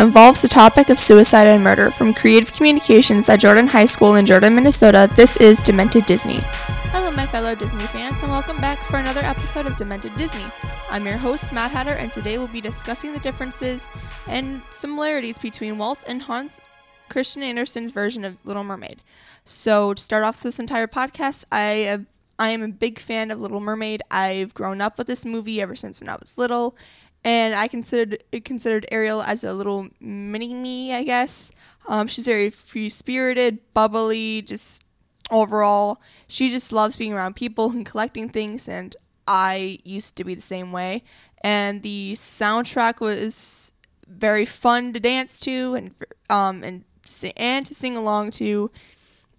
involves the topic of suicide and murder. From Creative Communications at Jordan High School in Jordan, Minnesota, this is Demented Disney. Hello, my fellow Disney fans, and welcome back for another episode of Demented Disney. I'm your host, Matt Hatter, and today we'll be discussing the differences and similarities between Walt and Hans Christian Andersen's version of Little Mermaid. So, to start off this entire podcast, I have I am a big fan of Little Mermaid. I've grown up with this movie ever since when I was little, and I considered considered Ariel as a little mini me, I guess. Um, she's very free spirited, bubbly, just overall. She just loves being around people and collecting things, and I used to be the same way. And the soundtrack was very fun to dance to, and um, and to sing, and to sing along to.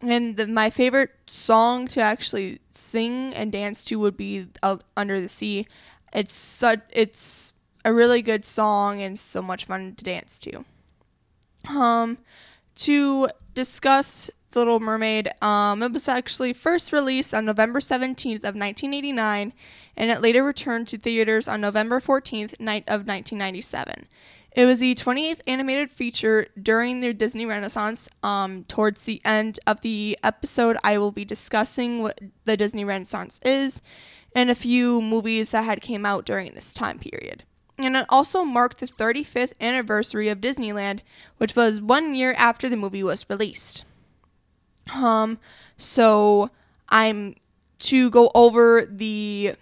And the, my favorite song to actually sing and dance to would be uh, "Under the Sea." It's such it's a really good song and so much fun to dance to. Um, to discuss The Little Mermaid, um, it was actually first released on November 17th of 1989, and it later returned to theaters on November 14th, night of 1997. It was the 28th animated feature during the Disney Renaissance. Um, towards the end of the episode, I will be discussing what the Disney Renaissance is and a few movies that had came out during this time period. And it also marked the 35th anniversary of Disneyland, which was one year after the movie was released. Um, so I'm to go over the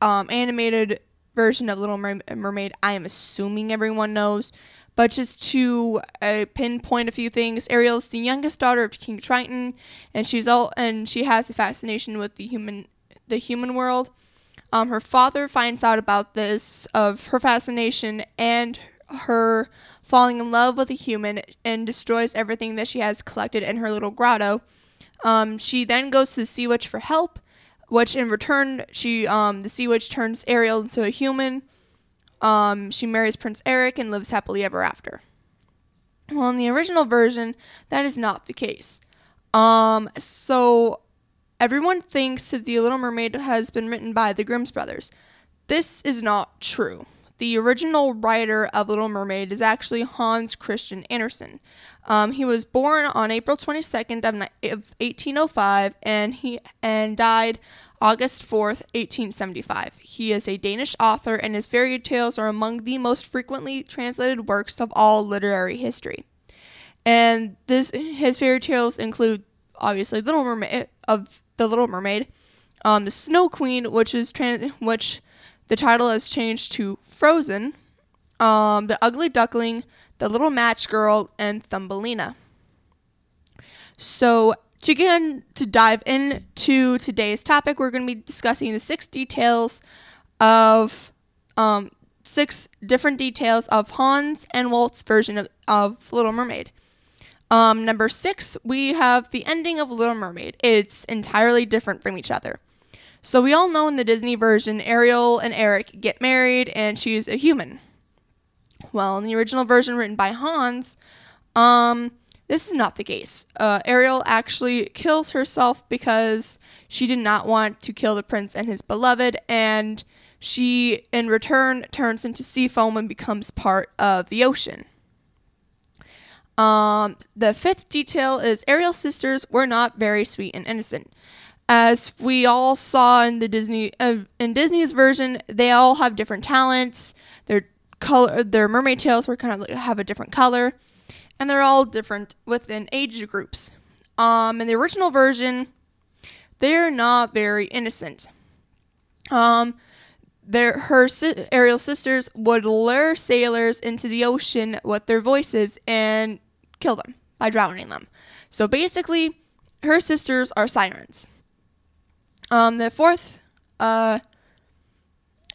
um, animated version of Little Mermaid, I am assuming everyone knows. But just to uh, pinpoint a few things, Ariel is the youngest daughter of King Triton, and she's all and she has a fascination with the human the human world. Um, her father finds out about this of her fascination and her falling in love with a human and destroys everything that she has collected in her little grotto. Um, she then goes to the Sea Witch for help, which in return she um, the sea witch turns Ariel into a human. Um, she marries Prince Eric and lives happily ever after. Well, in the original version, that is not the case. Um, so everyone thinks that The Little Mermaid has been written by the Grimm's brothers. This is not true. The original writer of Little Mermaid is actually Hans Christian Andersen. Um, he was born on April 22nd of, of 1805 and he and died August 4th, 1875. He is a Danish author and his fairy tales are among the most frequently translated works of all literary history. And this his fairy tales include obviously Little Mermaid of the Little Mermaid, um, the Snow Queen, which is which the title has changed to Frozen, um, the Ugly Duckling, the Little Match Girl, and Thumbelina. So, to get to dive into today's topic, we're going to be discussing the six details of um, six different details of Hans and Walt's version of, of Little Mermaid. Um, number six, we have the ending of Little Mermaid. It's entirely different from each other. So we all know in the Disney version, Ariel and Eric get married and she's a human. Well, in the original version written by Hans, um, this is not the case. Uh, Ariel actually kills herself because she did not want to kill the prince and his beloved, and she, in return, turns into sea foam and becomes part of the ocean. Um, the fifth detail is Ariel's sisters were not very sweet and innocent. As we all saw in the Disney uh, in Disney's version, they all have different talents. Their color, their mermaid tails were kind of have a different color, and they're all different within age groups. Um, in the original version, they're not very innocent. Um, their her Ariel's sisters would lure sailors into the ocean with their voices and kill them by drowning them. So basically, her sisters are sirens. Um, the fourth uh,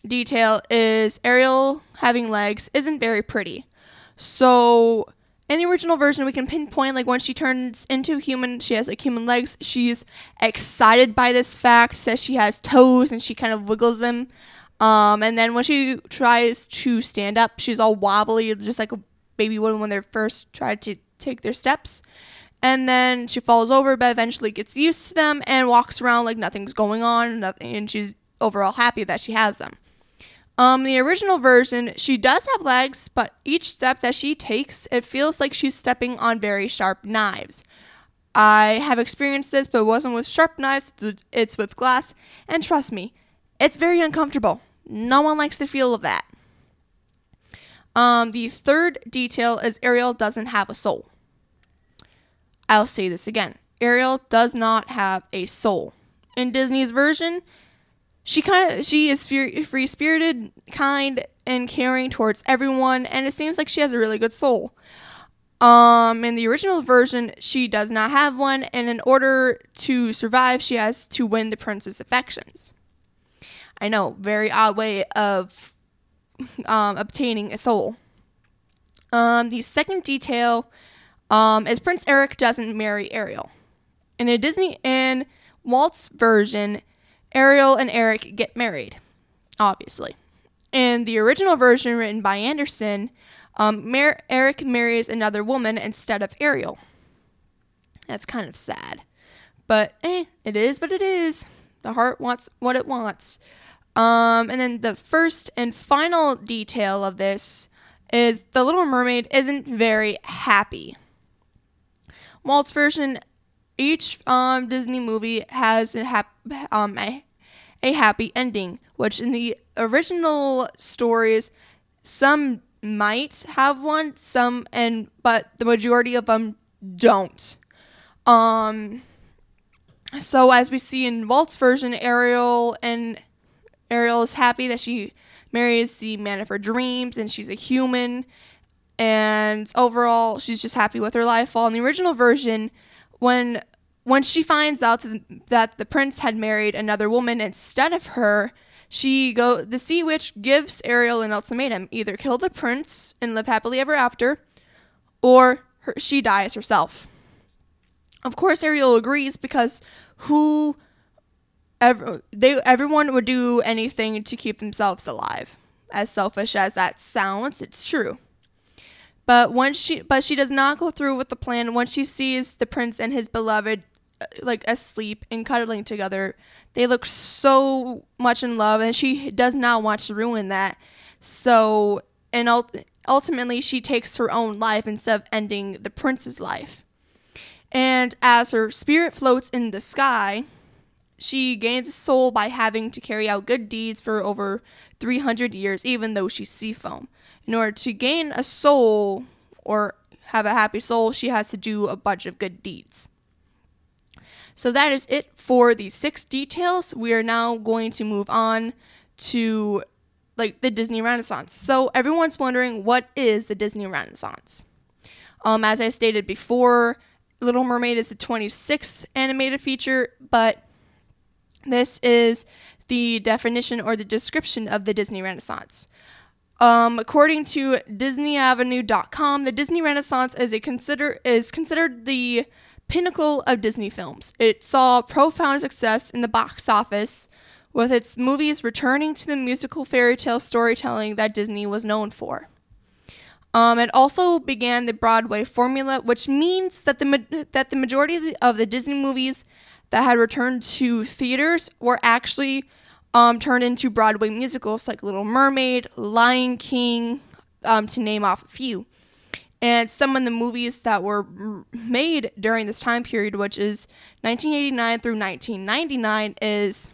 detail is Ariel having legs isn't very pretty. So in the original version, we can pinpoint like when she turns into human, she has like human legs. She's excited by this fact that she has toes and she kind of wiggles them. Um, and then when she tries to stand up, she's all wobbly, just like a baby would when they first tried to take their steps. And then she falls over, but eventually gets used to them and walks around like nothing's going on, nothing, and she's overall happy that she has them. Um, the original version, she does have legs, but each step that she takes, it feels like she's stepping on very sharp knives. I have experienced this, but it wasn't with sharp knives, it's with glass, and trust me, it's very uncomfortable. No one likes the feel of that. Um, the third detail is Ariel doesn't have a soul. I'll say this again Ariel does not have a soul. In Disney's version, she kind of she is free spirited, kind, and caring towards everyone, and it seems like she has a really good soul. Um, in the original version, she does not have one, and in order to survive, she has to win the prince's affections. I know, very odd way of um, obtaining a soul. Um, the second detail um, is Prince Eric doesn't marry Ariel. In the Disney and Walt's version, Ariel and Eric get married, obviously. In the original version written by Andersen, um, Eric marries another woman instead of Ariel. That's kind of sad. But eh, it is what it is. The heart wants what it wants. Um, and then the first and final detail of this is the Little Mermaid isn't very happy. Walt's version each um, Disney movie has a, hap- um, a, a happy ending, which in the original stories, some might have one, some and but the majority of them don't. Um, so as we see in Walt's version, Ariel and Ariel is happy that she marries the man of her dreams and she's a human and overall she's just happy with her life. While in the original version, when when she finds out that the prince had married another woman instead of her, she go the sea witch gives Ariel an ultimatum: either kill the prince and live happily ever after, or her, she dies herself. Of course, Ariel agrees because who ever they everyone would do anything to keep themselves alive. As selfish as that sounds, it's true. But once she but she does not go through with the plan once she sees the prince and his beloved uh, like asleep and cuddling together. They look so much in love, and she does not want to ruin that. So, and ultimately, she takes her own life instead of ending the prince's life. And as her spirit floats in the sky, she gains a soul by having to carry out good deeds for over 300 years, even though she's sea foam. In order to gain a soul or have a happy soul, she has to do a bunch of good deeds. So that is it for the six details. We are now going to move on to like the Disney Renaissance. So everyone's wondering what is the Disney Renaissance? Um, as I stated before, Little Mermaid is the 26th animated feature, but this is the definition or the description of the Disney Renaissance. Um, according to DisneyAvenue.com, the Disney Renaissance is a consider is considered the pinnacle of Disney films. It saw profound success in the box office, with its movies returning to the musical fairy tale storytelling that Disney was known for. Um, it also began the Broadway formula, which means that the that the majority of the, of the Disney movies that had returned to theaters were actually um, turned into Broadway musicals like Little Mermaid, Lion King, um, to name off a few. And some of the movies that were made during this time period, which is 1989 through 1999, is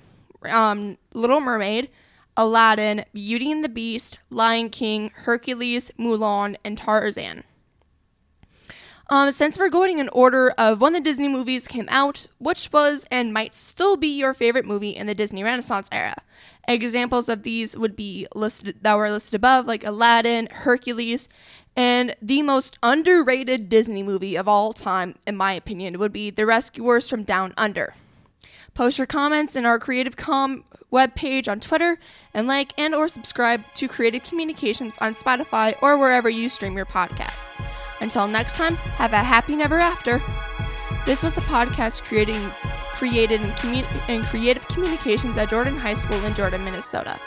um, Little Mermaid, Aladdin, Beauty and the Beast, Lion King, Hercules, Mulan, and Tarzan. Um, since we're going in order of when the Disney movies came out, which was and might still be your favorite movie in the Disney Renaissance era? Examples of these would be listed that were listed above, like Aladdin, Hercules, and the most underrated Disney movie of all time, in my opinion, would be The Rescuers from Down Under. Post your comments in our Creative Com webpage on Twitter and like and or subscribe to Creative Communications on Spotify or wherever you stream your podcasts. Until next time, have a happy never after. This was a podcast creating created in, commu- in creative communications at Jordan High School in Jordan, Minnesota.